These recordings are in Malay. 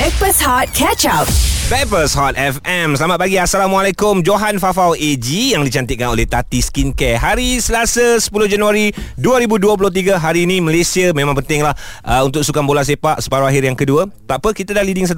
Backpass Hot Catch Up. Peppers Hot FM Selamat pagi. Assalamualaikum. Johan Fafau AG Yang dicantikkan oleh Tati Skincare. Hari Selasa 10 Januari 2023 Hari ini Malaysia Memang penting lah uh, Untuk sukan bola sepak. Separuh akhir yang kedua. Tak apa Kita dah leading 1-0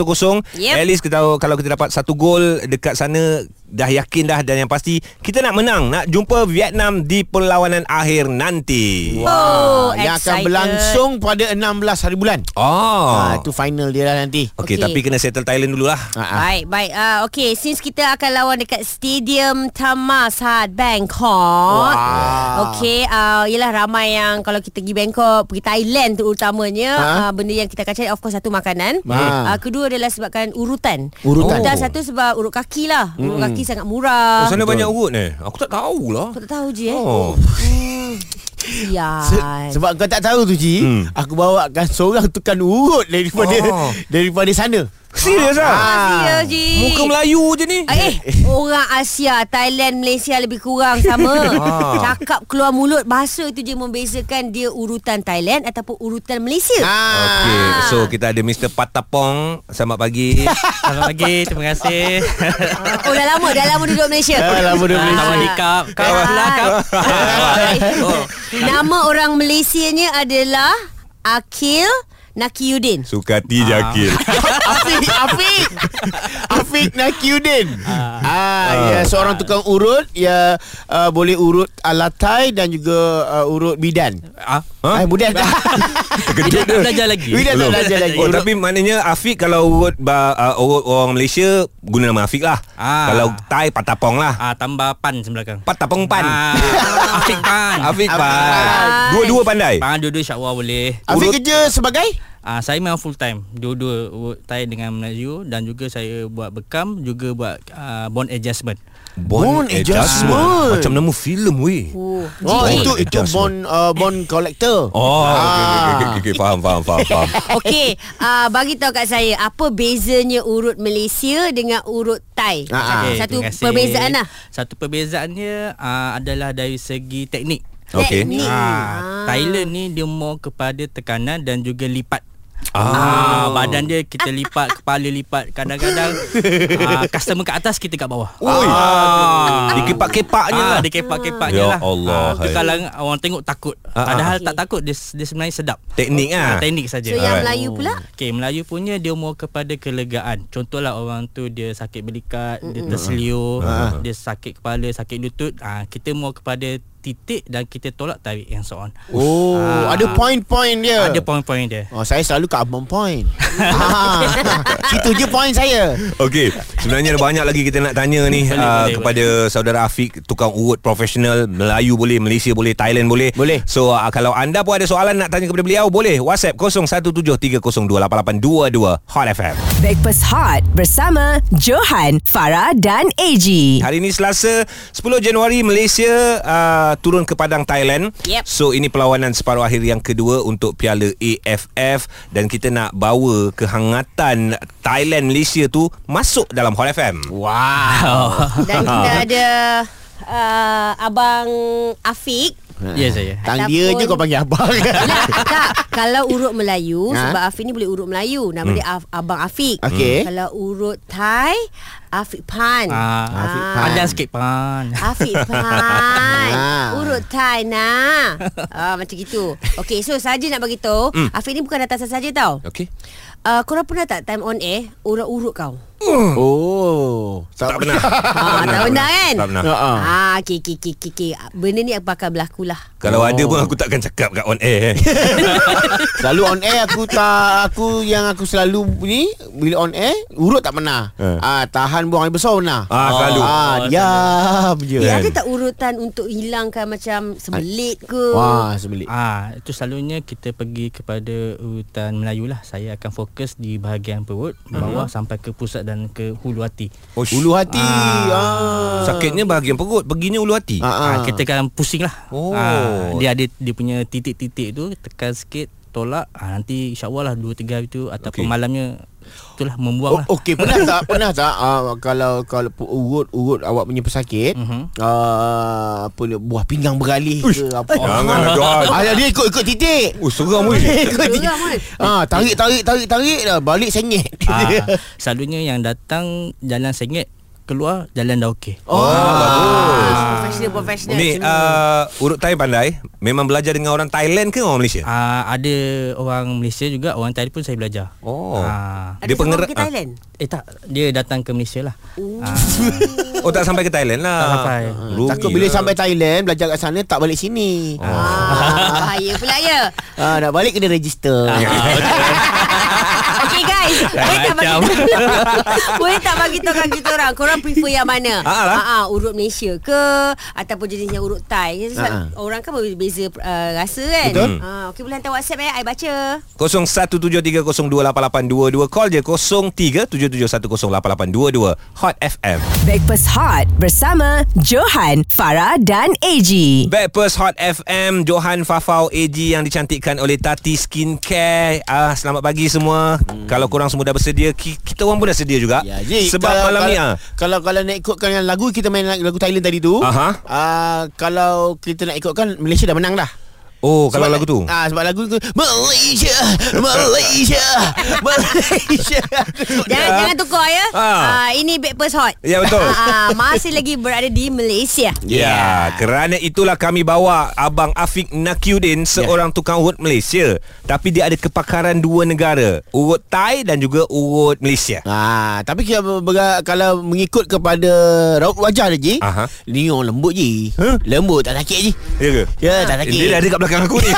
Yep. At least kita, Kalau kita dapat satu gol Dekat sana Dah yakin dah Dan yang pasti Kita nak menang Nak jumpa Vietnam Di perlawanan akhir nanti Oh, yang akan excited. berlangsung pada 16 hari bulan. Oh Ha, itu final dia lah nanti. Okey, Okey. tapi kena settle Thailand dululah. Ha, ha. Baik, baik. Uh, okay, since kita akan lawan dekat Stadium Thammasat, Bangkok. Wah. Okay, uh, yelah ramai yang kalau kita pergi Bangkok, pergi Thailand terutamanya, Ha? uh, benda yang kita akan cari of course satu makanan. Ha. Uh, kedua adalah sebabkan urutan. Urutan. Dan satu sebab urut kaki lah. Urut kaki sangat Oh, murah. sana banyak urut ni. Aku tak tahulah. Kau tak tahu je eh. Oh. Ya. Se- sebab kau tak tahu tu Ji Hmm. Aku bawakan seorang tukang urut Daripada Oh. Daripada sana Serius ah? Asia je. Muka Melayu je ni. Eh, orang Asia, Thailand, Malaysia lebih kurang sama. Ah. Cakap keluar mulut bahasa itu je membezakan dia urutan Thailand ataupun urutan Malaysia. Ah. Okey, so kita ada Mr. Patapong. Selamat pagi. Selamat pagi, terima kasih. Oh, dah lama, dah lama duduk Malaysia. Ah, lama duduk Malaysia. Selamat dikap. Kap Ah. lah kap. Oh. Nama orang Malaysianya adalah Akil Nakiuddin. Sukati Jakil. Afiq Afiq Afiq Nakiuddin ah, ya seorang tukang urut ya uh, boleh urut alatai dan juga uh, urut bidan Ah, ha? budan Terkejut Tidak tak belajar lagi. bidan tak belajar lagi Oh, tapi maknanya Afiq kalau urut, uh, urut orang Malaysia guna nama Afiq lah. Ah. Kalau Thai Patapong lah. Ah, tambah pan sebelakang. Patapong Pan. Ah, Afiq pan. Afiq. Pan. Dua-dua pandai. Pan dua-dua insyaAllah boleh. Afiq urut- kerja sebagai Ah, saya memang full time. Dua-dua Thai dengan Melayu dan juga saya buat bekam juga buat ah, bond adjustment. Bond adjustment. Macam nama filem weh. Oh, Oh Bond itu itu adjustment. bond uh, bond collector. Oh, okey, okey, Ah. okey, okey, okey, faham, faham, faham, faham. Okey, uh, bagi tahu kat saya apa bezanya urut Malaysia dengan urut Thai. Ah, ah. Okey, Satu terima kasih. perbezaan lah. Satu perbezaannya ah, adalah dari segi teknik. Okey. Teknik. Ah, Thailand ni dia more kepada tekanan dan juga lipat. Ah. Ah, badan dia kita lipat, kepala lipat. Kadang-kadang ah, customer kat atas kita kat bawah. Ui. Ah. Dikepak-kepaknya Ah, lah. dia kepak-kepaknya Ya lah. Allah, Ah, tu kalau orang tengok takut. Ah, ah. Padahal Okey. tak takut dia, dia sebenarnya sedap. Teknik ah. Ah, teknik saja. So yang Alright. Melayu pula? Okey, Melayu punya dia mau kepada kelegaan. Contohlah orang tu dia sakit belikat, dia terseliur, Ah. dia sakit kepala, sakit lutut, ah kita mau kepada titik dan kita tolak tarik yang so on. Oh, Ah. ada point-point dia. Ada poin-poin dia. Oh, saya selalu kat abang point. ha, situ je point saya. Okey, sebenarnya ada banyak lagi kita nak tanya ni Boleh, uh, boleh, kepada saudara Afiq tukang urut profesional Melayu boleh, Malaysia boleh, Thailand boleh. Boleh. So uh, kalau anda pun ada soalan nak tanya kepada beliau boleh WhatsApp 0173028822 Hot FM. Backpass Hot bersama Johan, Farah dan AG. Hari ini Selasa 10 Januari Malaysia uh, turun ke padang Thailand. Yep. So ini perlawanan separuh akhir yang kedua untuk Piala AFF dan kita nak bawa kehangatan Thailand Malaysia tu masuk dalam Hot FM. Wow. Dan kita ada uh, Abang Afiq Ya saya. Tang dia je kau panggil abang. Tak Kalau urut Melayu Ha? Sebab Afiq ni boleh urut Melayu Nama dia Af- Abang Afiq Okey. Kalau urut Thai Afiq Pan Ah, Afiq Pan. Panjang sikit pan. Afiq Pan Ah. Urut Thai nah ah, Macam gitu Okay so saja nak bagi tahu Hmm. Afiq ni bukan datang saja tau Okey. uh, Korang pernah tak time on air Urut-urut kau oh. Tak pernah. Ah, tak pernah kan Tak pernah. Ha. ah. Ah, okay, okay, okay, okay, okay. Benda ni bakal berlaku lah. Kalau Oh. ada pun aku takkan cakap kat on air. eh. Selalu on air aku tak aku yang aku selalu ni bila on air urut tak pernah. Eh. Ah tahan buang air besar pernah. Ah, selalu. Ah diam je. Eh, ada tak urutan untuk hilangkan macam sembelit ke? Wah sebelik. Ah, itu selalunya kita pergi kepada urutan Melayu lah. Saya akan fokus di bahagian perut, bawah sampai ke pusat dan ke hulu hati. Oh, Ulu hati. Ah. ah. Sakitnya bahagian perut, perginya ulu hati. Ah, ah. Ah, kita akan pusing lah. Oh. Ah, dia ada dia punya titik-titik tu tekan sikit tolak ah, nanti insyaallah lah 2 3 hari tu ataupun Okey. malamnya itulah membuang Oh, lah. Okey pernah tak pernah tak uh, kalau kalau pu- urut urut awak punya pesakit Mhm. uh, apa buah pinggang beralih ke apa Janganlah Johan Ah, dia ikut ikut titik. Oh seram weh ikut titik. Geram? Ah, tarik tarik tarik tarik dah balik sengit. ah, selalunya yang datang jalan sengit keluar jalan dah okey. Oh, Ah, Professional Professional Ni uh, urut Thai pandai Memang belajar dengan orang Thailand ke orang Malaysia? Ah, ada orang Malaysia juga, orang Thailand pun saya belajar. Oh. Ah, Ada Dia pengerat- ke Thailand eh tak, dia datang ke Malaysia lah. Ah, Oh tak sampai ke Thailand lah Tak sampai. Rugi Takut bila lah. sampai Thailand belajar kat sana tak balik sini. Oh. ah, Bahaya pula ya Ah, nak balik kena register. Boleh tak bagi macam. Boleh tak bagi tahu kat kita orang? Korang prefer yang mana? Ah, lah. Ah, Urut Malaysia ke? Ataupun jenis yang urut Thai? Ah, Orang kan berbeza uh, rasa kan? Betul. ah, Okay boleh hantar whatsapp eh I baca. 0173028822 Call je 0377108822 Hot FM Breakfast Hot bersama Johan, Farah dan AG. Backpast Hot FM Johan Fafau AG yang dicantikkan oleh Tati Skincare. Ah, Selamat pagi semua. Hmm. Kalau korang semua dah bersedia ki- Kita orang pun dah sedia juga Ya, Ji, Sebab kalau, malam kalau, ni ah, Kalau kalau nak ikutkan yang lagu kita main lagu Thailand tadi tu. Aha. Uh, kalau kita nak ikutkan Malaysia dah menang dah. Oh kalau Sebab- lagu tu Ah sebab lagu tu Malaysia Malaysia Malaysia. Jangan jangan tukar ya Ah. ah. Ini Backpast Hot Ya, betul. ah, ah, Masih lagi berada di Malaysia Ya, kerana itulah kami bawa Abang Afiq Nakyudin Seorang tukang urut Malaysia Tapi dia ada kepakaran dua negara Urut Thai dan juga urut Malaysia Ah, tapi kalau, berga- kalau mengikut kepada raut wajah dia Ji, Aha. ni orang lembut Ji. Huh? Lembut tak sakit Ji. Ya ke? Ya, tak sakit. Dia dah ada kat belakang aku ni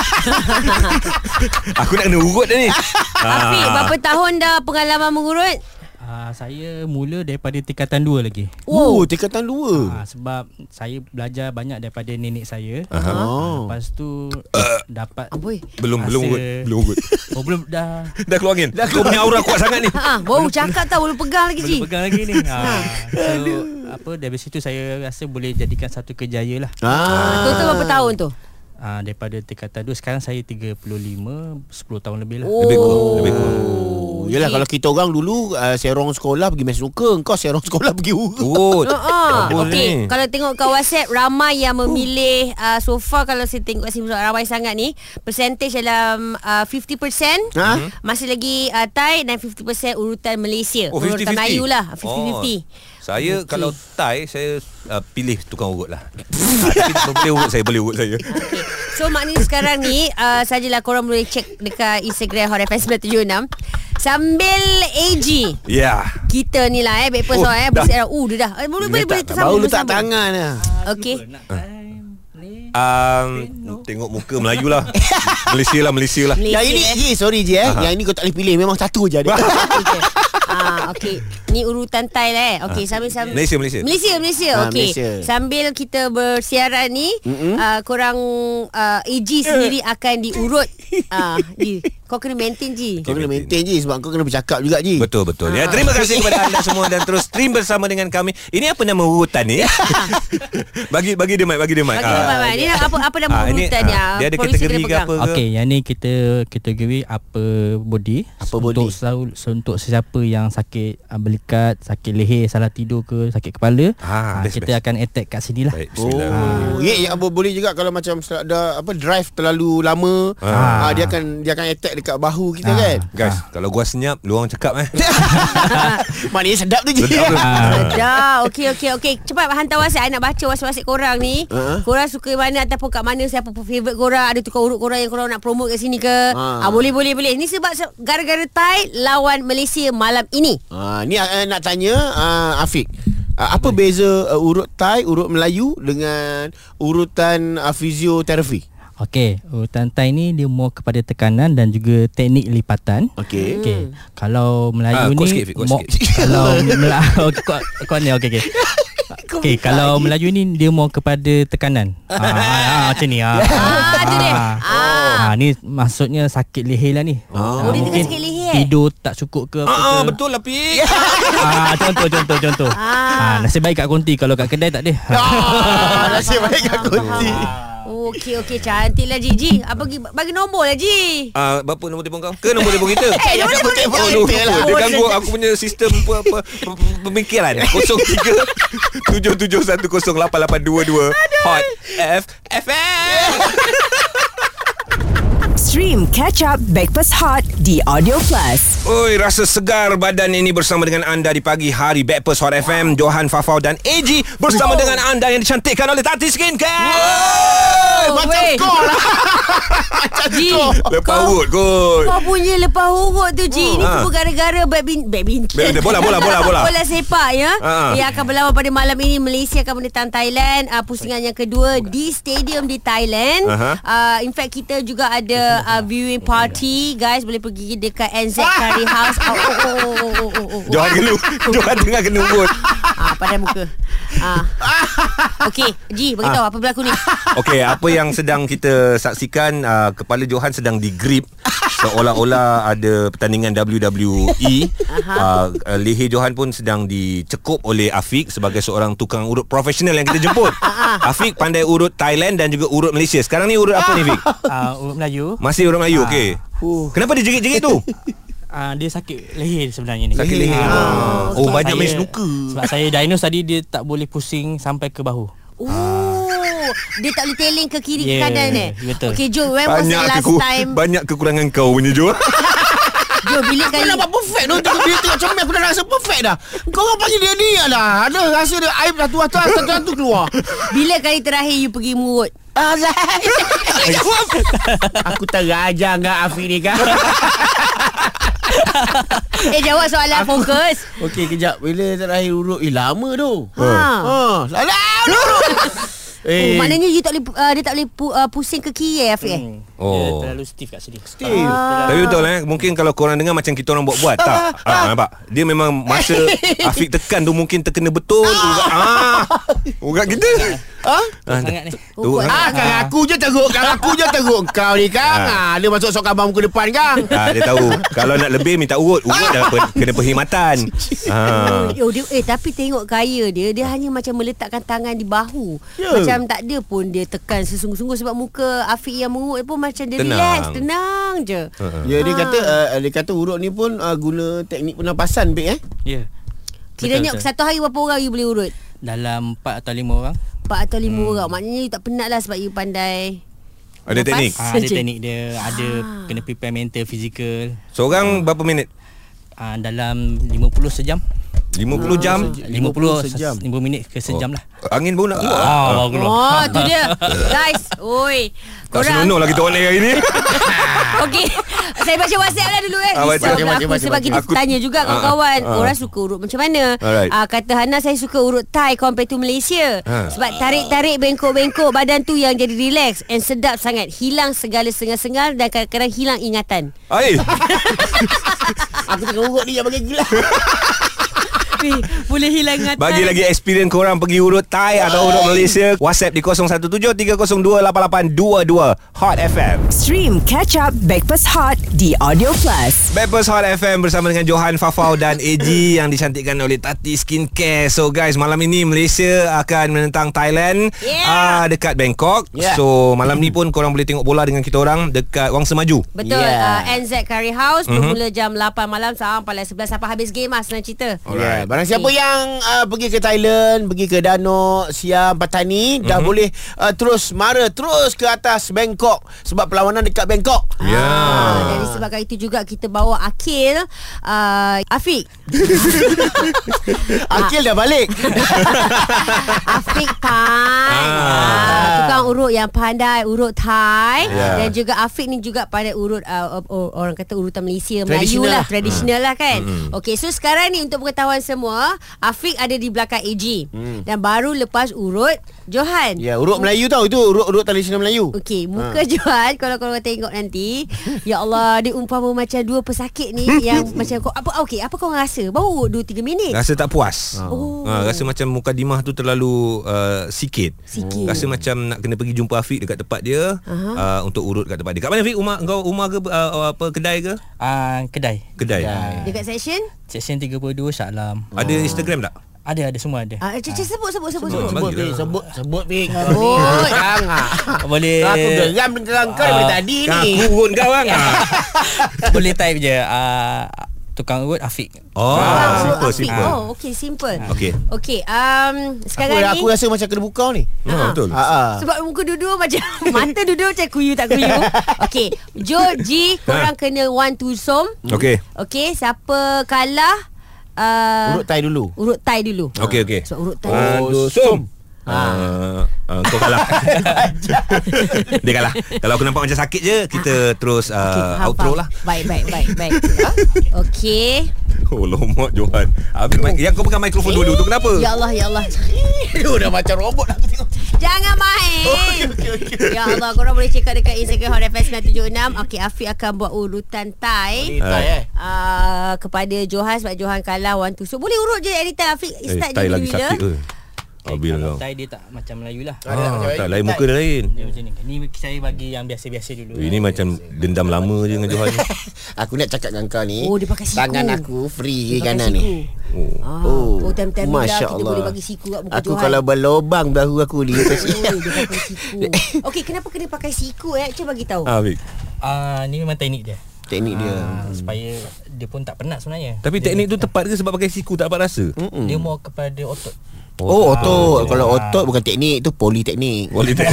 Aku nak kena urut dah ni Afiq berapa tahun dah pengalaman mengurut ah, saya mula daripada tingkatan 2 lagi. Oh, tingkatan dua. Ah, sebab saya belajar banyak daripada nenek saya. Aha. Ah, lepas tu dapat Amboi Belum belum urut Belum urut Oh belum dah Dah keluar angin Kau punya aura kuat sangat ni Ha, baru cakap tau Belum pegang lagi Ji belum pegang lagi ni. Ah, so apa dari situ saya rasa boleh jadikan satu kejaya lah. Ah. Total berapa tahun tu? Ah, daripada tingkatan 2 sekarang saya 35 10 tahun lebih lah. Lebih kurang Lebih kurang Oh, yelah kalau kita orang dulu uh, serong sekolah pergi main snooker, kau serong sekolah pergi urut. Urut Uh, Bagus Okey, kalau tengok kat WhatsApp ramai yang memilih uh, so far kalau saya tengok kat sini ramai sangat ni, percentage dalam uh, 50% Ha? masih lagi uh, Thai dan 50% urutan Malaysia. Oh urutan 50-50 Melayu lah, 50-50. oh, Saya Okey. kalau Thai Saya uh, pilih tukang urut lah ha, Tapi boleh urut saya Boleh urut saya Okay. So maknanya sekarang ni uh, Sajalah korang boleh check Dekat Instagram Hot FM 976 Sambil AG Ya Kita ni lah eh Backpast Oh, eh dah. Bersiaran Uh dah dah eh, Boleh boleh boleh Baru letak tangan lah. Okay um, Tengok muka Melayu lah Malaysia lah Malaysia lah Malaysia, Yang ini eh. Sorry Ji eh. Yang ini kau tak boleh pilih memang satu je ada. Okay. Ah, okay. Ni urutan Thai lah eh. Okay, sambil sambil. Malaysia Malaysia Malaysia, Malaysia. Ah, Okey. Malaysia. Sambil kita bersiaran ni, uh, korang uh, AG sendiri akan diurut. Ah, di. Kau kena maintain Ji. Kau kena maintain je sebab kau kena bercakap juga Ji. Betul betul. Ya, terima kasih kepada anda semua dan terus stream bersama dengan kami. Ini apa nama urutan ni? bagi bagi dia mic, bagi dia mic. Bagi Ah. Mak Mak. Ni apa apa nama Ah, ini, urutan ah, dia? dia ada kategori ke apa? Okey, yang ni kita kategori upper body. Upper untuk body. Selalu, untuk sesiapa yang sakit uh, belikat, sakit leher, salah tidur ke, sakit kepala, Ah, ah, best, kita best. akan attack kat sini lah. Baik, bismillah. Oh, ya yeah, yeah, boleh juga kalau macam ada apa drive terlalu lama, Ah. ah. dia akan dia akan attack dekat bahu kita Ah. kan. Guys, kalau gua senyap, lu orang cakap eh. Maknanya sedap tu je. Sedap. Ah, okey okey okey. Cepat hantar WhatsApp. I nak baca WhatsApp-WhatsApp korang ni. Ha? Korang suka mana ataupun kat mana siapa favourite korang? Ada tukar urut korang yang korang nak promote kat sini ke? Ha. Ah, boleh boleh boleh. Ni sebab se- gara-gara Thai lawan Malaysia malam ini. Ah, ni uh, nak tanya uh, Afiq. Uh, apa beza uh, urut Thai, urut Melayu dengan urutan uh, fizioterapi? Okey, urutan Thai ni dia more kepada tekanan dan juga teknik lipatan. Okey. Okey. Kalau Melayu Ah, kuat ni sikit, Fik, kuat mo- sikit. kalau Melayu kau kau ni okey okey. Okey, kalau Melayu ni dia more kepada tekanan. ah, ah, ah, macam ni ah. Ah, tu dia. Ah. Ah, ni maksudnya sakit leher lah ni. Oh. Oh, dia tengah mungkin sakit leher. Tidur tak cukup ke apa Ah, ke. betul lah Pi. Ah, contoh contoh contoh. Ah. Ah, nasib baik kat konti kalau kat kedai tak ada. Ah, nasib baik kat konti. Okey okey cantik lah Ji. Apa bagi bagi nombor lah Ji. Uh, berapa nombor telefon kau? Ke nombor telefon kita? Eh, nombor telefon kita. Oh, lah. Dia ganggu aku punya sistem apa, apa, pe- pemikiran. 03 77108822 Hot F FM. Stream Catch Up Backpass Hot di Audio Plus. Oi, rasa segar badan ini bersama dengan anda di pagi hari Backpast Hot FM, Johan Fafau dan AG bersama dengan anda yang dicantikkan oleh Tati Skincare. Oh, Macam weh. kau lah Macam Ji. kau Lepas urut kot. Kau punya lepas urut tu Ji Ini ha. semua gara-gara badmin, badminton Badminton, bola, bola, bola, bola. bola sepak ya Ha. Yang akan berlawan pada malam ini Malaysia akan menentang Thailand uh, Pusingan yang kedua Di stadium di Thailand Aha. uh, In fact kita juga ada uh, Viewing party Guys boleh pergi dekat NZ Curry House oh, oh, oh, oh, oh, oh, oh, oh. Johan kena Johan tengah kena urut. Ah, pandai muka. Ah. Okey, Ji, beritahu apa berlaku ni? Okey, apa yang sedang kita saksikan uh, kepala Johan sedang digrip seolah-olah ada pertandingan WWE. Uh, uh, leher Johan pun sedang dicekup oleh Afiq sebagai seorang tukang urut profesional yang kita jemput. Afiq pandai urut Thailand dan juga urut Malaysia. Sekarang ni urut apa ni, Fik? uh, urut Melayu Masih urut Melayu, okey. Kenapa dia jerit-jerit tu? Uh, dia sakit leher sebenarnya ni. Sakit leher. Ah. Oh, Sebab banyak main snooker. Sebab saya diagnose tadi dia tak boleh pusing sampai ke bahu. Oh, dia tak boleh teling ke kiri ke Yeah, kanan eh? betul. Okey, Jo, when was the Banyak last keku- time? banyak kekurangan kau punya Jo. Jo, bila kali nampak perfect tu Tengok dia tengok comel Aku dah rasa perfect dah Kau orang panggil dia ni lah Ada rasa dia Aib satu atas Satu-satu keluar bila kali terakhir you pergi murut? Aku terajar dengan Afiq ni kan Eh, jawab soalan fokus. Okey kejap. Bila terakhir urut Eh lama tu. Ha. Ha, Salah urut Oh, maknanya you tak boleh uh, dia tak boleh pu, uh, pusing ke kiri eh, Afiq eh? Hmm. Oh. Dia terlalu stiff kat sini. Steve Tapi betul eh? Mungkin kalau korang dengar Macam kita orang buat-buat Tak? Ah, Nampak? Dia memang Masa Afiq tekan tu Mungkin terkena betul. Urat ah, Urat kita. Ha? ah, Sangat ni. Ah, kan aku je teruk Kan aku je teruk. Kau ni kan? Ah. Dia masuk sok abang muka depan kan? Ah, Dia tahu. Kalau nak lebih Minta urut. Urut dah per, kena perkhidmatan. Ah. Oh, dia, eh tapi tengok gaya dia Dia hanya macam meletakkan tangan di bahu. Ya. Macam tak ada pun dia tekan sesungguh-sungguh Sebab muka Afiq yang mengurut pun macam dia Tenang. relax Tenang je Ya dia kata uh, Dia kata urut ni pun uh, Guna teknik pernafasan Bik eh Ya. Kiranya Betul, betul. satu hari berapa orang you boleh urut? Dalam 4 atau 5 orang. Empat atau lima hmm. orang Maknanya you tak penat lah Sebab you pandai Ada Nafas. teknik Ah, ada teknik dia, ada kena prepare mental, physical. Seorang berapa minit? Ah, dalam 50 sejam. 50 jam 50 sejam. 5 minit ke sejam lah. Angin pun nak keluar Ah, baru keluar. Oh tu dia Guys Oi Tak senonoh lah kita orang hari ni Okey Saya baca WhatsApp lah dulu eh Ah, baca. Risau Baca, baca, aku baca, Sebab baca. kita Aku- tanya juga Ah, kawan-kawan ah. Orang suka urut macam mana Alright. Ah, Kata Hana saya suka urut Thai Compare to Malaysia Ah. Sebab tarik-tarik Bengkok-bengkok Badan tu yang jadi relax And sedap sangat Hilang segala sengal-sengal Dan kadang-kadang hilang ingatan Air Aku tengok urut ni yang bagi gila Eh, Boleh hilang ingatan Bagi lagi experience korang Pergi urut Thai Atau urut Malaysia WhatsApp di 0173028822 Hot FM Stream Catch Up Backpass Hot di Audio Plus. Backpast Hot FM bersama dengan Johan Fafau dan AG yang dicantikkan oleh Tati Skincare. So guys, malam ini Malaysia akan menentang Thailand Yeah. uh, dekat Bangkok. Yeah. So malam ni pun korang boleh tengok bola dengan kita orang dekat Wang Semaju. Betul Yeah. uh, NZ Curry House Mhm. Bermula jam 8 malam Sampai 11 Sampai habis game lah Senang cerita Alright. Barang siapa yang uh, pergi ke Thailand, pergi ke Danok, Siam, Patani, dah boleh uh, terus mara terus ke atas Bangkok sebab perlawanan dekat Bangkok. Ya. Ah, dan disebabkan itu juga kita bawa Akil uh, Afiq Akil dah balik. Afiq Pan Ah. ah. Tukang urut yang pandai Urut Thai Ya. Dan juga Afiq ni juga pandai urut uh, uh, Orang kata urutan Malaysia Melayu lah. Tradisional lah kan Okey so sekarang ni Untuk pengetahuan semua Afiq ada di belakang AG Dan baru lepas urut Johan Ya, urut Melayu tau itu urut urut tradisional Melayu. Okey, muka ha. Johan kalau korang tengok nanti, ya Allah, dia umpama macam dua pesakit ni yang macam kau apa okey, apa kau rasa? Baru 2 3 minit. Rasa tak puas. Oh. Ha, rasa macam mukadimah tu terlalu uh, sikit. Sikit. Rasa macam nak kena pergi jumpa Afiq dekat tempat dia uh, untuk urut kat tempat dia. Kat mana Afiq? Rumah kau rumah ke uh, apa kedai ke? Ah, kedai. Kedai. Dekat section Section 32 Shah Alam. Ada Instagram tak? Ada ada semua ada. Ah, cik, cik, sebut, sebut, sebut, sebut. Sebut Bagilah. Fik Sebut Sebut Fik Sebut. Jangan Boleh Aku geram dengan kau daripada tadi ni aku urut kau kan boleh type je uh, tukang urut Afiq. Oh Ah, Simple Afiq. simple Oh, okay, simple. Okay Okay, um, aku, sekarang ni aku rasa macam kena buka ni Ah, Betul Ah, ah. sebab muka dua-dua macam mata dua-dua macam kuyu tak kuyu. Okay, Jo, Ji, korang kena one two som. Okay Okay, siapa kalah uh, Urut tai dulu urut tai dulu. Okay okay Sebab urut tai. Two, som Ah, ah, kau kalah Dia kalah Kalau aku nampak macam sakit je Kita terus uh, faham, outro lah Baik, baik, baik, baik. Okay. Oh lomak Johan Habis mic- Yang kau pegang mikrofon dua-dua tu kenapa? Ya Allah, ya Allah. Dia dah macam robot aku tengok Jangan main. Ya Allah, korang boleh check out dekat Instagram Hot FM 976. Okay, Afiq akan buat urutan tai. Tai eh? Uh, kepada Johan sebab Johan kalah one two. So boleh urut je anytime Afiq Eh, start tai je lagi Habis Kalau kau Tai dia tak macam Melayu lah. Ah, tak lain muka dia lain Dia macam ni. Ni saya bagi yang biasa-biasa dulu. Ini macam dendam lama je dengan Johan ni. Aku nak cakap dengan kau ni Oh, dia pakai siku. Tangan aku free Dia kanan ni siku. Oh. Ah, Oh, oh time-time bila Masya kita Allah. boleh bagi siku kat muka Aku Johan. kalau berlobang bahu aku ni Oh, dia pakai siku. Okey, kenapa kena pakai siku eh? Cuba bagi tahu. Ah. Ah ni memang teknik dia. Teknik dia Ah, supaya dia pun tak penat sebenarnya. Tapi dia, teknik tu tepat ke sebab pakai siku tak dapat rasa? Mm-mm. dia more kepada otot. Oh, otot. Ah, Kalau ah. otot bukan teknik, tu politeknik. Tak?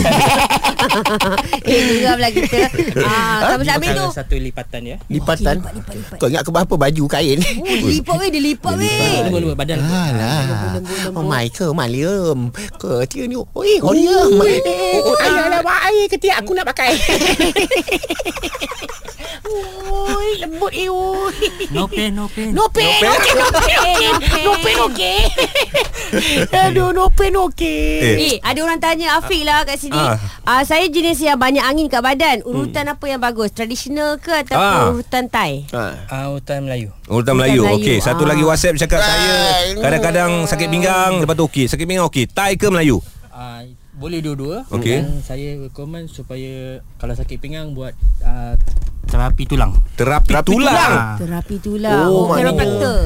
eh, geram lah kita. Ah, sambil sambil tu. Kalau satu lipatan dia. Lipatan. Lipat, lipat, lipat. Kau ingat ke berapa baju kain? Oh, dia lipat weh, dia lipat weh. Lembut-lembut badan. Alah. Lembut-lembut. Oh my ke Malium. Ke dia ni. Oi, Malium. Oh, ayah nak baik ketiak aku nak pakai. Lembut eh. oi. No pain, no pain. No pain, okey, no pain, okey. No pain, okey. Aduh, no pain, okey. Eh. Eh, ada orang tanya Afiq lah kat sini. Ah. Ah. saya jenis yang banyak angin kat badan. Urutan apa yang bagus? Tradisional ke ataupun Ah. urutan Thai? Ha. Ah urutan Melayu. Urutan Melayu. Melayu. Okey, satu Ah. lagi WhatsApp cakap Ah, saya kadang-kadang sakit pinggang, lepas tu okey. Sakit pinggang okey. Thai ke Melayu? Ah boleh dua-dua. Okey. Dan saya recommend supaya kalau sakit pinggang buat ah, terapi tulang. Terapi, Terapi tulang. tulang. Terapi tulang. Oh, Oh, maknanya- chiropractor.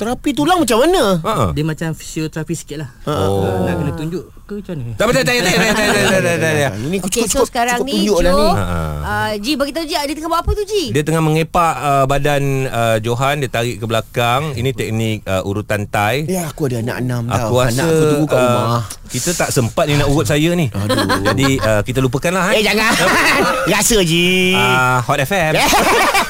Terapi tulang macam mana? Ha. Dia macam fisioterapi sikit lah. Oh. Nak kena tunjuk ke macam mana? Tak payah, tak payah, tak payah, tak payah, tak. Ini cukup, cukup, sekarang cukup tunjuk lah ni. Ha. Uh, Ji, bagi tahu Ji, ah, dia tengah buat apa tu Ji? Dia tengah mengepak uh, badan uh, Johan, dia tarik ke belakang. Ini teknik uh, urutan Thai. Ya, aku ada anak enam tau. Aku rasa, anak aku tunggu kat uh, rumah. Uh, kita tak sempat ni nak urut saya ni. Aduh. Jadi, uh, kita lupakan lah. Eh. eh, jangan. Rasa Ji. Ah, Hot FM.